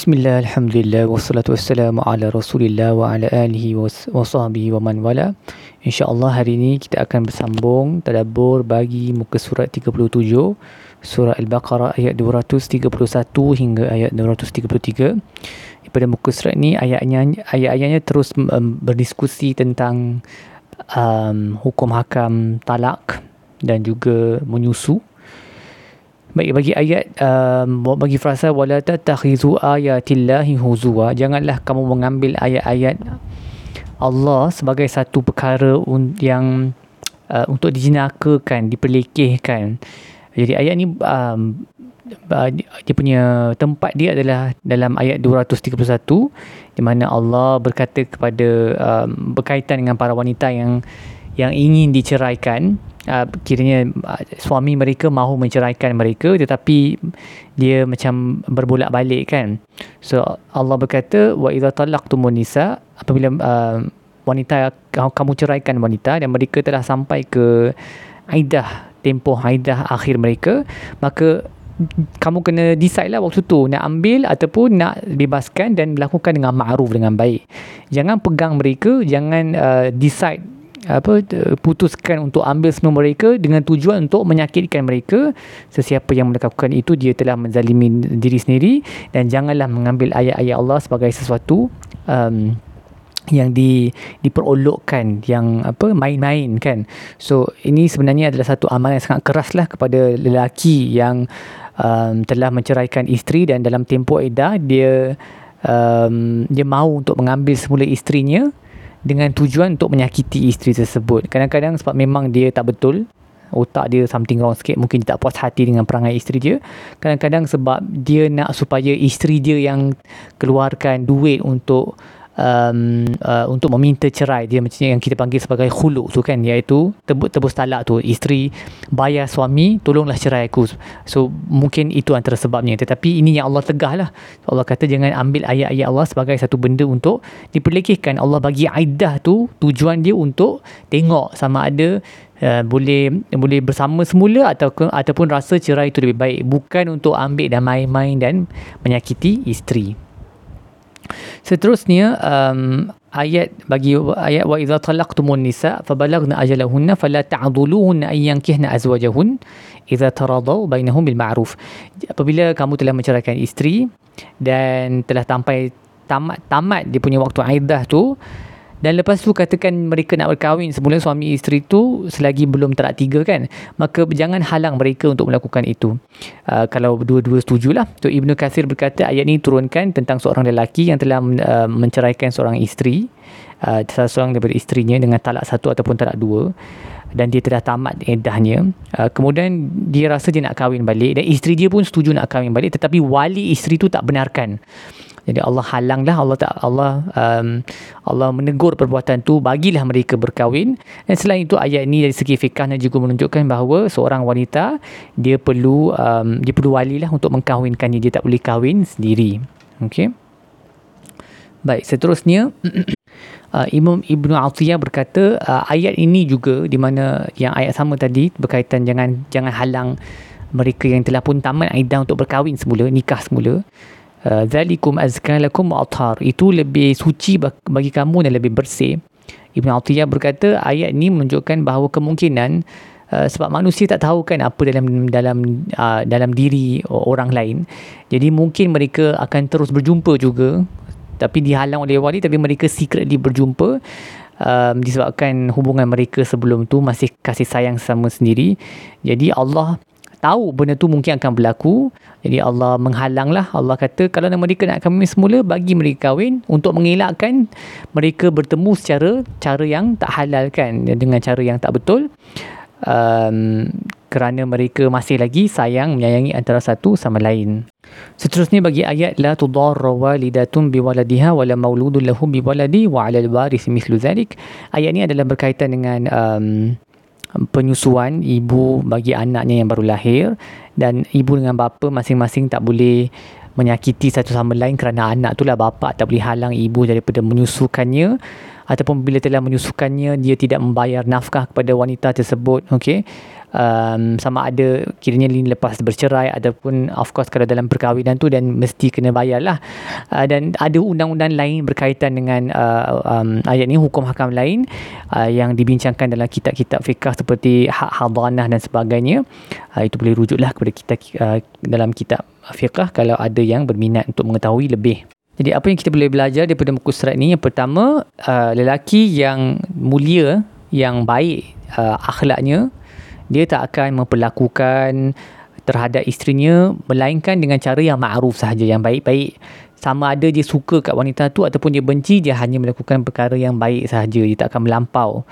Bismillah, Alhamdulillah, wassalatu wassalamu ala rasulillah wa ala alihi wa sahbihi wa man wala. InsyaAllah hari ini kita akan bersambung tadabur bagi muka surat 37 Surah Al-Baqarah ayat 231 hingga ayat 233 Pada muka surat ini ayatnya, ayat-ayatnya terus um, berdiskusi tentang um, hukum hakam talak dan juga menyusu Baik bagi ayat um, bagi frasa wala tatakhizu ayatillahi huzwa janganlah kamu mengambil ayat-ayat Allah sebagai satu perkara yang uh, untuk dijinakakan, diperlekehkan. Jadi ayat ni um, dia punya tempat dia adalah dalam ayat 231 di mana Allah berkata kepada um, berkaitan dengan para wanita yang yang ingin diceraikan uh, kiranya uh, suami mereka mahu menceraikan mereka tetapi dia macam berbolak-balik kan. So Allah berkata wa idza talaqtumun nisa apabila uh, wanita kamu ceraikan wanita dan mereka telah sampai ke aidah tempoh aidah akhir mereka maka kamu kena decide lah waktu tu nak ambil ataupun nak bebaskan dan melakukan dengan ma'ruf dengan baik. Jangan pegang mereka jangan uh, decide apa putuskan untuk ambil semua mereka dengan tujuan untuk menyakitkan mereka. Sesiapa yang melakukan itu dia telah menzalimi diri sendiri dan janganlah mengambil ayat-ayat Allah sebagai sesuatu um, yang di diperolokkan yang apa main-main kan? So ini sebenarnya adalah satu amalan yang sangat keras lah kepada lelaki yang um, telah menceraikan isteri dan dalam tempoh edah dia um, dia mahu untuk mengambil semula isterinya dengan tujuan untuk menyakiti isteri tersebut. Kadang-kadang sebab memang dia tak betul, otak dia something wrong sikit, mungkin dia tak puas hati dengan perangai isteri dia. Kadang-kadang sebab dia nak supaya isteri dia yang keluarkan duit untuk um, uh, untuk meminta cerai. Dia macam yang kita panggil sebagai khuluk tu kan iaitu tebus, tebus talak tu. Isteri bayar suami tolonglah cerai aku. So mungkin itu antara sebabnya. Tetapi ini yang Allah tegah lah Allah kata jangan ambil ayat-ayat Allah sebagai satu benda untuk diperlekehkan. Allah bagi aidah tu tujuan dia untuk tengok sama ada Uh, boleh boleh bersama semula atau ataupun rasa cerai itu lebih baik. Bukan untuk ambil dan main-main dan menyakiti isteri. Seterusnya um, ayat bagi ayat wa idza talaqtumun nisa fabalagna ajalahunna fala ta'dhuluhunna an yankihna azwajahun idza taradaw bainahum bil ma'ruf. Apabila kamu telah menceraikan isteri dan telah sampai tamat tamat dia punya waktu iddah tu dan lepas tu katakan mereka nak berkahwin semula suami isteri tu selagi belum terak tiga kan maka jangan halang mereka untuk melakukan itu. Uh, kalau dua-dua setujulah so Ibnu Kathir berkata ayat ini turunkan tentang seorang lelaki yang telah uh, menceraikan seorang isteri uh, salah seorang daripada isterinya dengan talak satu ataupun talak dua dan dia telah tamat eddahnya. Uh, kemudian dia rasa dia nak kahwin balik dan isteri dia pun setuju nak kahwin balik tetapi wali isteri tu tak benarkan jadi Allah halanglah Allah tak Allah um, Allah menegur perbuatan tu bagilah mereka berkahwin. Dan selain itu ayat ini dari segi fikahnya juga menunjukkan bahawa seorang wanita dia perlu um, dia perlu wali lah untuk mengkahwinkannya. Dia tak boleh kahwin sendiri. Okey. Baik seterusnya uh, Imam Ibnu Atiyah berkata uh, ayat ini juga di mana yang ayat sama tadi berkaitan jangan jangan halang mereka yang telah pun tamat iddah untuk berkahwin semula nikah semula zalikum azka lakum athar. Itu lebih suci bagi kamu dan lebih bersih. Ibn Atiyah berkata ayat ini menunjukkan bahawa kemungkinan uh, sebab manusia tak tahu kan apa dalam dalam uh, dalam diri orang lain. Jadi mungkin mereka akan terus berjumpa juga. Tapi dihalang oleh wali tapi mereka secretly berjumpa. Um, disebabkan hubungan mereka sebelum tu masih kasih sayang sama sendiri. Jadi Allah tahu benda tu mungkin akan berlaku. Jadi Allah menghalanglah. Allah kata kalau mereka nak kahwin semula bagi mereka kahwin untuk mengelakkan mereka bertemu secara cara yang tak halal kan dengan cara yang tak betul. Um, kerana mereka masih lagi sayang menyayangi antara satu sama lain. Seterusnya bagi ayat la tudarra walidatun biwaladiha wala mauludun lahu biwaladi wa 'ala al-warith mithlu dhalik. Ayat ini adalah berkaitan dengan um, penyusuan ibu bagi anaknya yang baru lahir dan ibu dengan bapa masing-masing tak boleh menyakiti satu sama lain kerana anak tu lah bapa tak boleh halang ibu daripada menyusukannya ataupun bila telah menyusukannya dia tidak membayar nafkah kepada wanita tersebut okey? Um, sama ada kiranya lepas bercerai ataupun of course kalau dalam perkahwinan tu dan mesti kena bayar lah uh, dan ada undang-undang lain berkaitan dengan uh, um, ayat ni hukum hakam lain uh, yang dibincangkan dalam kitab-kitab fiqah seperti hak hadanah dan sebagainya. Uh, itu boleh rujuklah kepada kita uh, dalam kitab fiqah kalau ada yang berminat untuk mengetahui lebih jadi apa yang kita boleh belajar daripada muka surat ni? Yang pertama uh, lelaki yang mulia yang baik uh, akhlaknya dia tak akan memperlakukan terhadap isterinya melainkan dengan cara yang ma'ruf sahaja yang baik-baik. Sama ada dia suka kat wanita tu ataupun dia benci dia hanya melakukan perkara yang baik sahaja. Dia tak akan melampau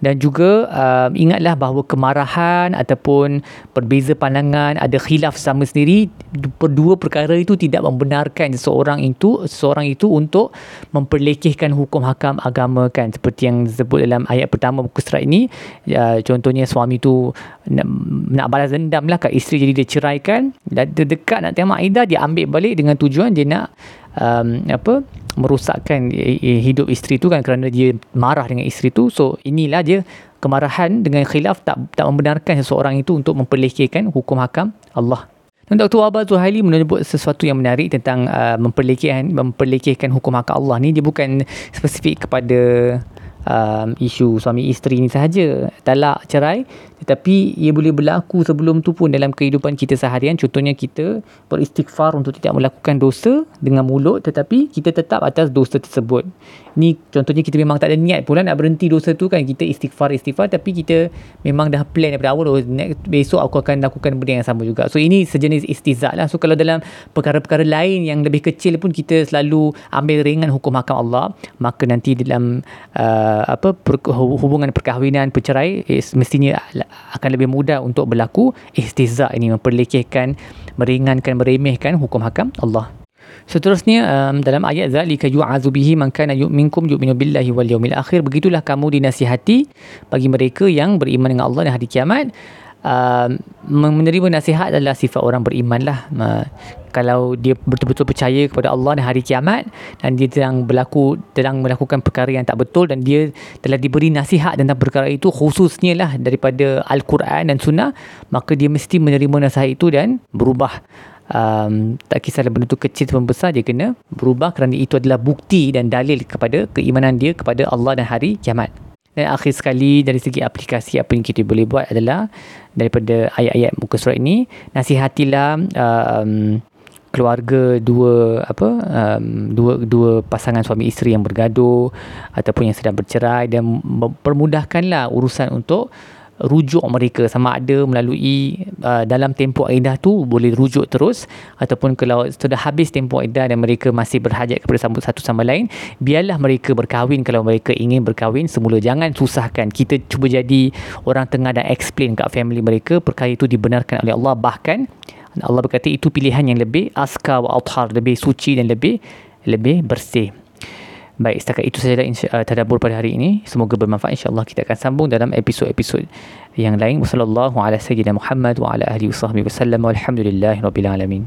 dan juga uh, ingatlah bahawa kemarahan ataupun berbeza pandangan ada khilaf sama sendiri berdua perkara itu tidak membenarkan seseorang itu seseorang itu untuk memperlekehkan hukum hakam agama kan. Seperti yang disebut dalam ayat pertama muka surat ini uh, contohnya suami itu nak, nak balas dendam lah kat isteri jadi dia ceraikan. Dan dekat nak tengok Aidah dia ambil balik dengan tujuan dia nak um, apa merosakkan hidup isteri tu kan kerana dia marah dengan isteri tu so inilah dia kemarahan dengan khilaf tak tak membenarkan seseorang itu untuk memperlekehkan hukum hakam Allah dan Dr. Wabah Zuhaili menyebut sesuatu yang menarik tentang uh, memperlekehkan, memperlekehkan hukum hakam Allah ni dia bukan spesifik kepada um, isu suami isteri ni sahaja. Talak cerai tetapi ia boleh berlaku sebelum tu pun dalam kehidupan kita seharian. Contohnya kita beristighfar untuk tidak melakukan dosa dengan mulut tetapi kita tetap atas dosa tersebut. Ni contohnya kita memang tak ada niat pula nak berhenti dosa tu kan. Kita istighfar istighfar tapi kita memang dah plan daripada awal oh, next, besok aku akan lakukan benda yang sama juga. So ini sejenis istizak lah. So kalau dalam perkara-perkara lain yang lebih kecil pun kita selalu ambil ringan hukum hakam Allah maka nanti dalam uh, apa per, hubungan perkahwinan percerai eh, mestinya akan lebih mudah untuk berlaku. Istizak ini memperlekehkan meringankan meremehkan hukum hakam Allah. Seterusnya um, dalam ayat zalika yu'azu bihi man kana yu'minkum yu'minu billahi wal yawmil akhir. Begitulah kamu dinasihati bagi mereka yang beriman dengan Allah dan hari kiamat. Uh, menerima nasihat adalah sifat orang beriman lah uh, kalau dia betul-betul percaya kepada Allah dan hari kiamat dan dia sedang berlaku sedang melakukan perkara yang tak betul dan dia telah diberi nasihat tentang perkara itu khususnya lah daripada Al-Quran dan Sunnah maka dia mesti menerima nasihat itu dan berubah. Um, tak kisahlah benda itu kecil atau besar dia kena berubah kerana itu adalah bukti dan dalil kepada keimanan dia kepada Allah dan hari kiamat. Dan akhir sekali dari segi aplikasi apa yang kita boleh buat adalah daripada ayat-ayat muka surat ini nasihatilah um, keluarga dua apa um, dua dua pasangan suami isteri yang bergaduh ataupun yang sedang bercerai dan permudahkanlah urusan untuk rujuk mereka. Sama ada melalui uh, dalam tempoh iddah tu boleh rujuk terus ataupun kalau sudah habis tempoh iddah dan mereka masih berhajat kepada sambut satu sama lain biarlah mereka berkahwin. Kalau mereka ingin berkahwin semula jangan susahkan. Kita cuba jadi orang tengah dan explain kat family mereka perkara itu dibenarkan oleh Allah. Bahkan Allah berkata itu pilihan yang lebih aska wa athar lebih suci dan lebih lebih bersih Baik, setakat itu sahaja uh, tadabbur pada hari ini. Semoga bermanfaat. InsyaAllah kita akan sambung dalam episod-episod yang lain. Wassalamualaikum warahmatullahi wabarakatuh. Wa ala wa sahbihi wa sallam. Walhamdulillahi rabbil alamin.